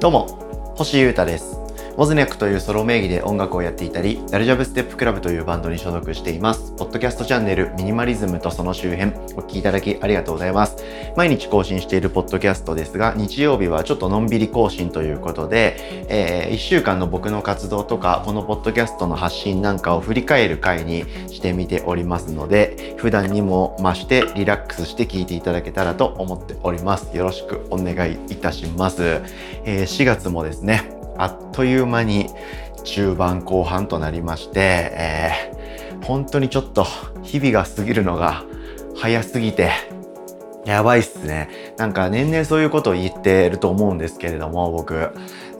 どうも星優太です。モズニャックというソロ名義で音楽をやっていたり、ダルジャブステップクラブというバンドに所属しています。ポッドキャストチャンネルミニマリズムとその周辺、お聴きいただきありがとうございます。毎日更新しているポッドキャストですが、日曜日はちょっとのんびり更新ということで、えー、1週間の僕の活動とか、このポッドキャストの発信なんかを振り返る回にしてみておりますので、普段にも増してリラックスして聞いていただけたらと思っております。よろしくお願いいたします。えー、4月もですね、あっという間に中盤後半となりまして、えー、本当にちょっと日々が過ぎるのが早すぎて、やばいっすね。なんか年々そういうことを言ってると思うんですけれども、僕。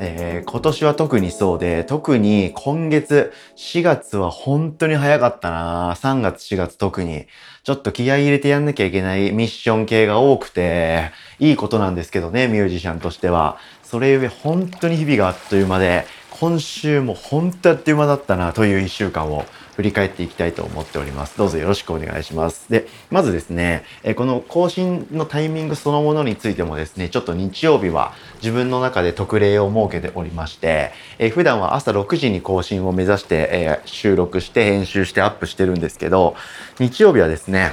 えー、今年は特にそうで、特に今月4月は本当に早かったな3月4月特に。ちょっと気合入れてやんなきゃいけないミッション系が多くて、いいことなんですけどね、ミュージシャンとしては。それゆえ本当に日々があっという間で、今週も本当あっという間だったなという一週間を振り返っていきたいと思っております。どうぞよろしくお願いします。で、まずですね、えこの更新のタイミングそのものについてもですね、ちょっと日曜日は自分の中で特例を設けておりまして、え普段は朝6時に更新を目指して、え収録して編集してアップしてるんですけど、日曜日はですね、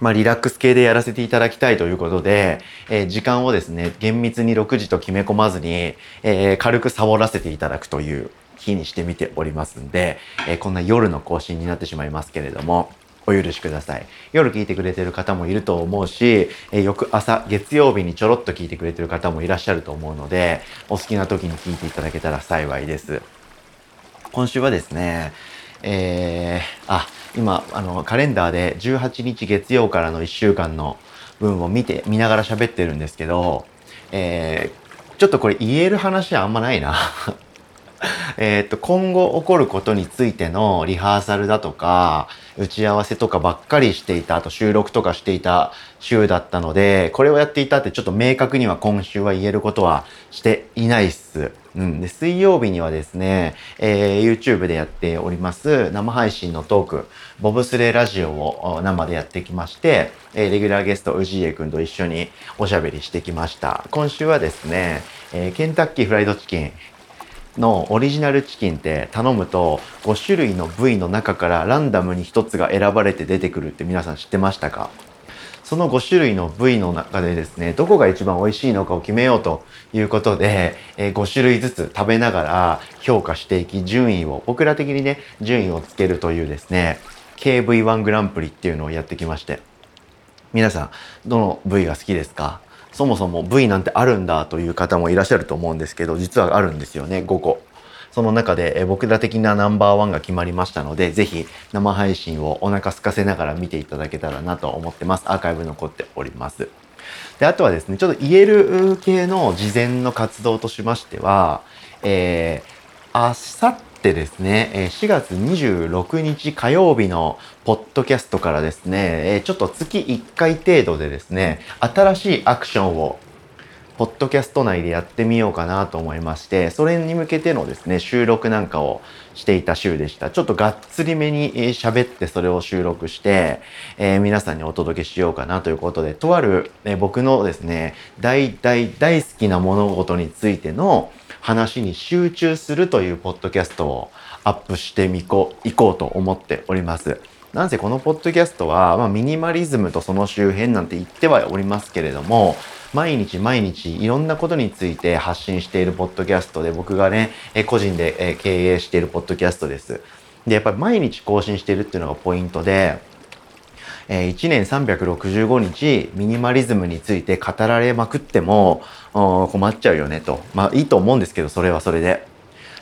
まあ、リラックス系でやらせていただきたいということで、えー、時間をですね、厳密に6時と決め込まずに、えー、軽くサボらせていただくという日にしてみておりますんで、えー、こんな夜の更新になってしまいますけれども、お許しください。夜聞いてくれてる方もいると思うし、え翌朝、月曜日にちょろっと聞いてくれてる方もいらっしゃると思うので、お好きな時に聞いていただけたら幸いです。今週はですね、えー、あ、今、あの、カレンダーで18日月曜からの1週間の分を見て、見ながら喋ってるんですけど、えー、ちょっとこれ言える話はあんまないな えっと、今後起こることについてのリハーサルだとか、打ち合わせとかばっかりしていた、あと収録とかしていた週だったので、これをやっていたってちょっと明確には今週は言えることはしていないっす。うん。で、水曜日にはですね、えー、YouTube でやっております生配信のトーク、ボブスレーラジオを生でやってきまして、えー、レギュラーゲスト、氏家くんと一緒におしゃべりしてきました。今週はですね、えー、ケンタッキーフライドチキン、のオリジナルチキンって頼むと5種類の部位の中からランダムに1つが選ばれて出てくるって皆さん知ってましたか？その5種類の部位の中でですね、どこが一番美味しいのかを決めようということで、え、5種類ずつ食べながら評価していき、順位を、僕ら的にね、順位をつけるというですね、KV1 グランプリっていうのをやってきまして。皆さん、どの部位が好きですか？そもそも V なんてあるんだという方もいらっしゃると思うんですけど、実はあるんですよね、5個。その中で、え僕ら的なナンバーワンが決まりましたので、ぜひ生配信をお腹空かせながら見ていただけたらなと思ってます。アーカイブ残っております。で、あとはですね、ちょっと言える系の事前の活動としましては、えー、あさってですね、4月26日火曜日のポッドキャストからですね、ちょっと月1回程度でですね、新しいアクションをポッドキャスト内でやってみようかなと思いまして、それに向けてのですね、収録なんかをしていた週でした。ちょっとがっつりめに喋ってそれを収録して、えー、皆さんにお届けしようかなということで、とある、えー、僕のですね、大大大好きな物事についての話に集中するというポッドキャストをアップしてみこいこうと思っております。なんせこのポッドキャストは、まあ、ミニマリズムとその周辺なんて言ってはおりますけれども、毎日毎日いろんなことについて発信しているポッドキャストで、僕がね、え個人でえ経営しているポッドキャストです。で、やっぱり毎日更新しているっていうのがポイントで、え1年365日ミニマリズムについて語られまくっても困っちゃうよねと。まあいいと思うんですけど、それはそれで。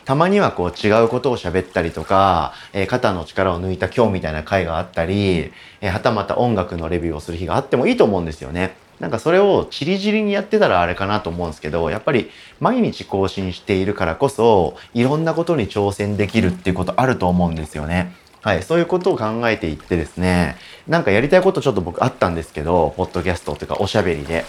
たまにはこう違うことを喋ったりとか、えー、肩の力を抜いた今日みたいな回があったり、えー、はたまた音楽のレビューをする日があってもいいと思うんですよね。なんかそれをチりぢりにやってたらあれかなと思うんですけど、やっぱり毎日更新しているからこそ、いろんなことに挑戦できるっていうことあると思うんですよね。はい、そういうことを考えていってですね、なんかやりたいことちょっと僕あったんですけど、ポッドキャストというかおしゃべりで。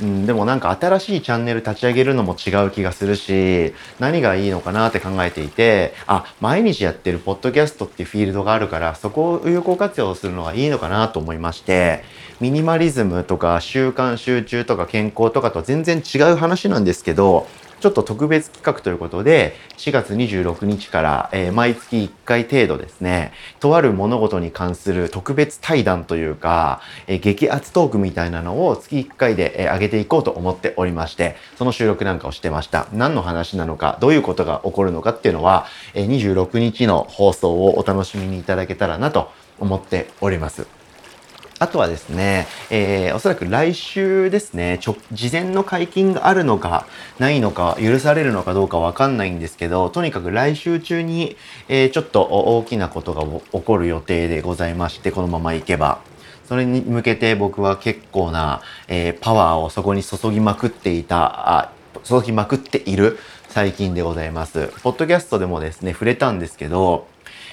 うん、でもなんか新しいチャンネル立ち上げるのも違う気がするし、何がいいのかなって考えていて、あ、毎日やってるポッドキャストっていうフィールドがあるから、そこを有効活用するのがいいのかなと思いまして、ミニマリズムとか習慣集中とか健康とかと全然違う話なんですけど、ちょっと特別企画ということで、4月26日から、えー、毎月1回程度ですね、とある物事に関する特別対談というか、えー、激アツトークみたいなのを月1回で、えー、上げていこうと思っておりまして、その収録なんかをしてました。何の話なのか、どういうことが起こるのかっていうのは、えー、26日の放送をお楽しみにいただけたらなと思っております。あとはですね、えー、おそらく来週ですね、ちょ、事前の解禁があるのか、ないのか、許されるのかどうかわかんないんですけど、とにかく来週中に、えー、ちょっと大きなことが起こる予定でございまして、このままいけば。それに向けて僕は結構な、えー、パワーをそこに注ぎまくっていた、あ注ぎまくっている最近でございます。ポッドキャストでもですね、触れたんですけど、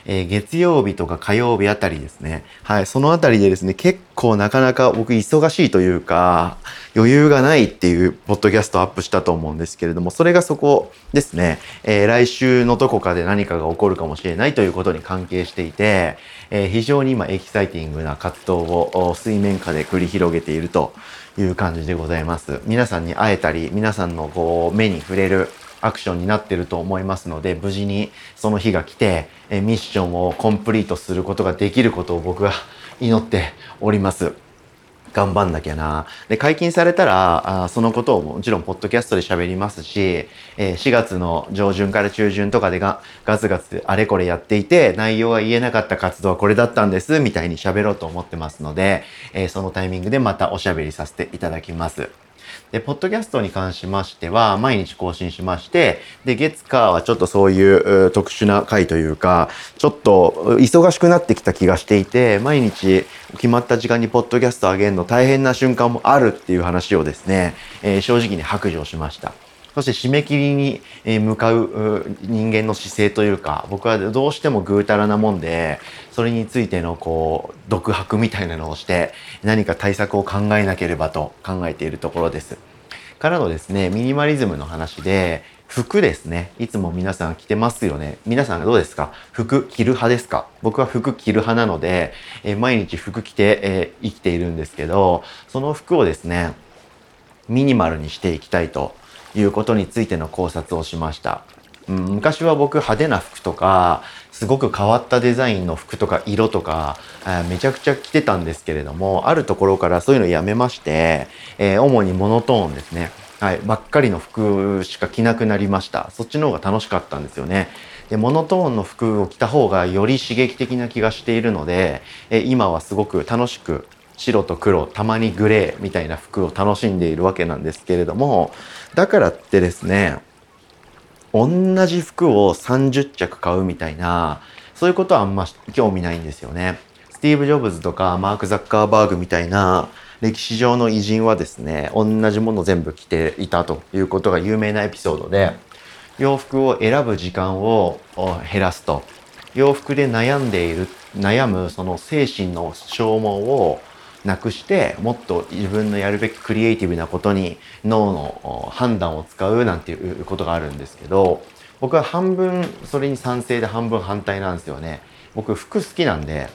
えー、月曜日とか火曜日あたりですね。はい、そのあたりでですね、結構なかなか僕忙しいというか、余裕がないっていうポッドキャストアップしたと思うんですけれども、それがそこですね、えー、来週のどこかで何かが起こるかもしれないということに関係していて、えー、非常に今エキサイティングな活動を水面下で繰り広げているという感じでございます。皆さんに会えたり、皆さんのこう目に触れるアクションになってると思いますので、無事にその日が来て、えミッションをコンプリートすることができることを僕は祈っております。頑張んなきゃな。で、解禁されたら、あそのことをもちろんポッドキャストで喋りますし、えー、4月の上旬から中旬とかでがガツガツあれこれやっていて、内容が言えなかった活動はこれだったんです、みたいに喋ろうと思ってますので、えー、そのタイミングでまたおしゃべりさせていただきます。で、ポッドキャストに関しましては、毎日更新しまして、で、月火はちょっとそういう特殊な回というか、ちょっと忙しくなってきた気がしていて、毎日決まった時間にポッドキャスト上げるの大変な瞬間もあるっていう話をですね、えー、正直に白状しました。そして締め切りに向かう人間の姿勢というか、僕はどうしてもぐうたらなもんで、それについてのこう、独白みたいなのをして、何か対策を考えなければと考えているところです。からのですね、ミニマリズムの話で、服ですね。いつも皆さん着てますよね。皆さんどうですか？服着る派ですか？僕は服着る派なので、え、毎日服着て、え、生きているんですけど、その服をですね、ミニマルにしていきたいということについての考察をしました。うん、昔は僕派手な服とか、すごく変わったデザインの服とか色とか、めちゃくちゃ着てたんですけれども、あるところからそういうのやめまして、えー、主にモノトーンですね。はい、ばっかりの服しか着なくなりました。そっちの方が楽しかったんですよね。で、モノトーンの服を着た方がより刺激的な気がしているので、え今はすごく楽しく白と黒、たまにグレーみたいな服を楽しんでいるわけなんですけれども、だからってですね、同じ服を30着買うみたいな、そういうことはあんま興味ないんですよね。スティーブ・ジョブズとかマーク・ザッカーバーグみたいな歴史上の偉人はですね、同じもの全部着ていたということが有名なエピソードで、洋服を選ぶ時間を減らすと。洋服で悩んでいる、悩むその精神の消耗をなくしてもっと自分のやるべきクリエイティブなことに脳の判断を使うなんていうことがあるんですけど僕は半分それに賛成で半分反対なんですよね僕服好きなんで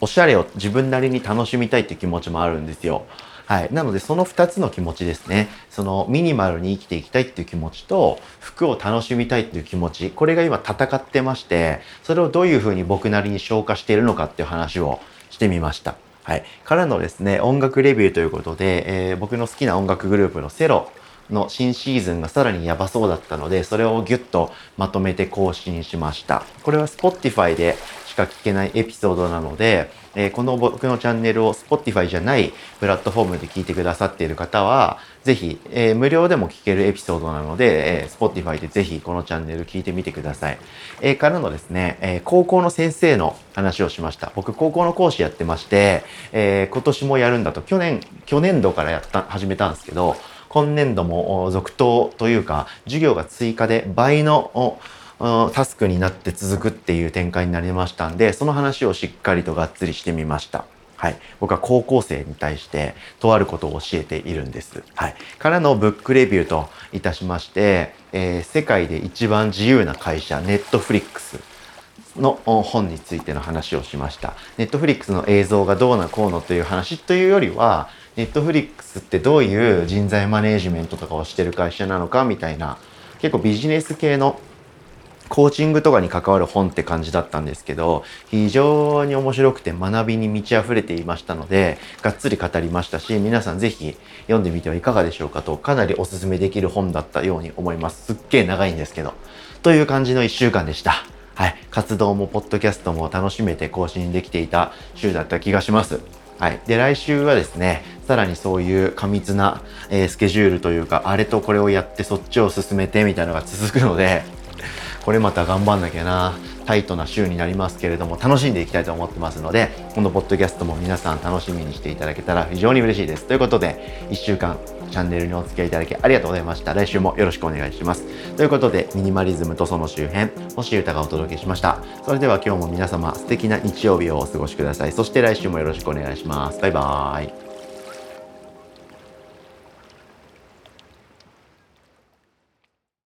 おしゃれを自分なりに楽しみたいっていう気持ちもあるんですよはい。なので、その2つの気持ちですね。その、ミニマルに生きていきたいっていう気持ちと、服を楽しみたいっていう気持ち。これが今戦ってまして、それをどういうふうに僕なりに消化しているのかっていう話をしてみました。はい。からのですね、音楽レビューということで、えー、僕の好きな音楽グループのセロの新シーズンがさらにやばそうだったので、それをギュッとまとめて更新しました。これは Spotify でしか聞けないエピソードなので、えー、この僕のチャンネルを Spotify じゃないプラットフォームで聞いてくださっている方は、ぜひ、えー、無料でも聞けるエピソードなので、えー、Spotify でぜひこのチャンネル聞いてみてください。えー、からのですね、えー、高校の先生の話をしました。僕、高校の講師やってまして、えー、今年もやるんだと、去年、去年度からやった、始めたんですけど、今年度も続投というか、授業が追加で倍のタスクになって続くっていう展開になりましたんで、その話をしっかりとがっつりしてみました。はい。僕は高校生に対して、とあることを教えているんです。はい。からのブックレビューといたしまして、えー、世界で一番自由な会社、ネットフリックス。の本についての話をしました。ネットフリックスの映像がどうなこうのという話というよりは、ネットフリックスってどういう人材マネージメントとかをしてる会社なのかみたいな、結構ビジネス系のコーチングとかに関わる本って感じだったんですけど、非常に面白くて学びに満ち溢れていましたので、がっつり語りましたし、皆さんぜひ読んでみてはいかがでしょうかと、かなりおすすめできる本だったように思います。すっげえ長いんですけど。という感じの一週間でした。はい。活動もポッドキャストも楽しめて更新できていた週だった気がします。はい。で、来週はですね、さらにそういう過密な、えー、スケジュールというか、あれとこれをやってそっちを進めてみたいなのが続くので、これまた頑張んなきゃな。タイトな週になりますけれども、楽しんでいきたいと思ってますので、このポッドキャストも皆さん楽しみにしていただけたら非常に嬉しいです。ということで、1週間チャンネルにお付き合いいただきありがとうございました。来週もよろしくお願いします。ということで、ミニマリズムとその周辺、星歌がお届けしました。それでは今日も皆様素敵な日曜日をお過ごしください。そして来週もよろしくお願いします。バイバーイ。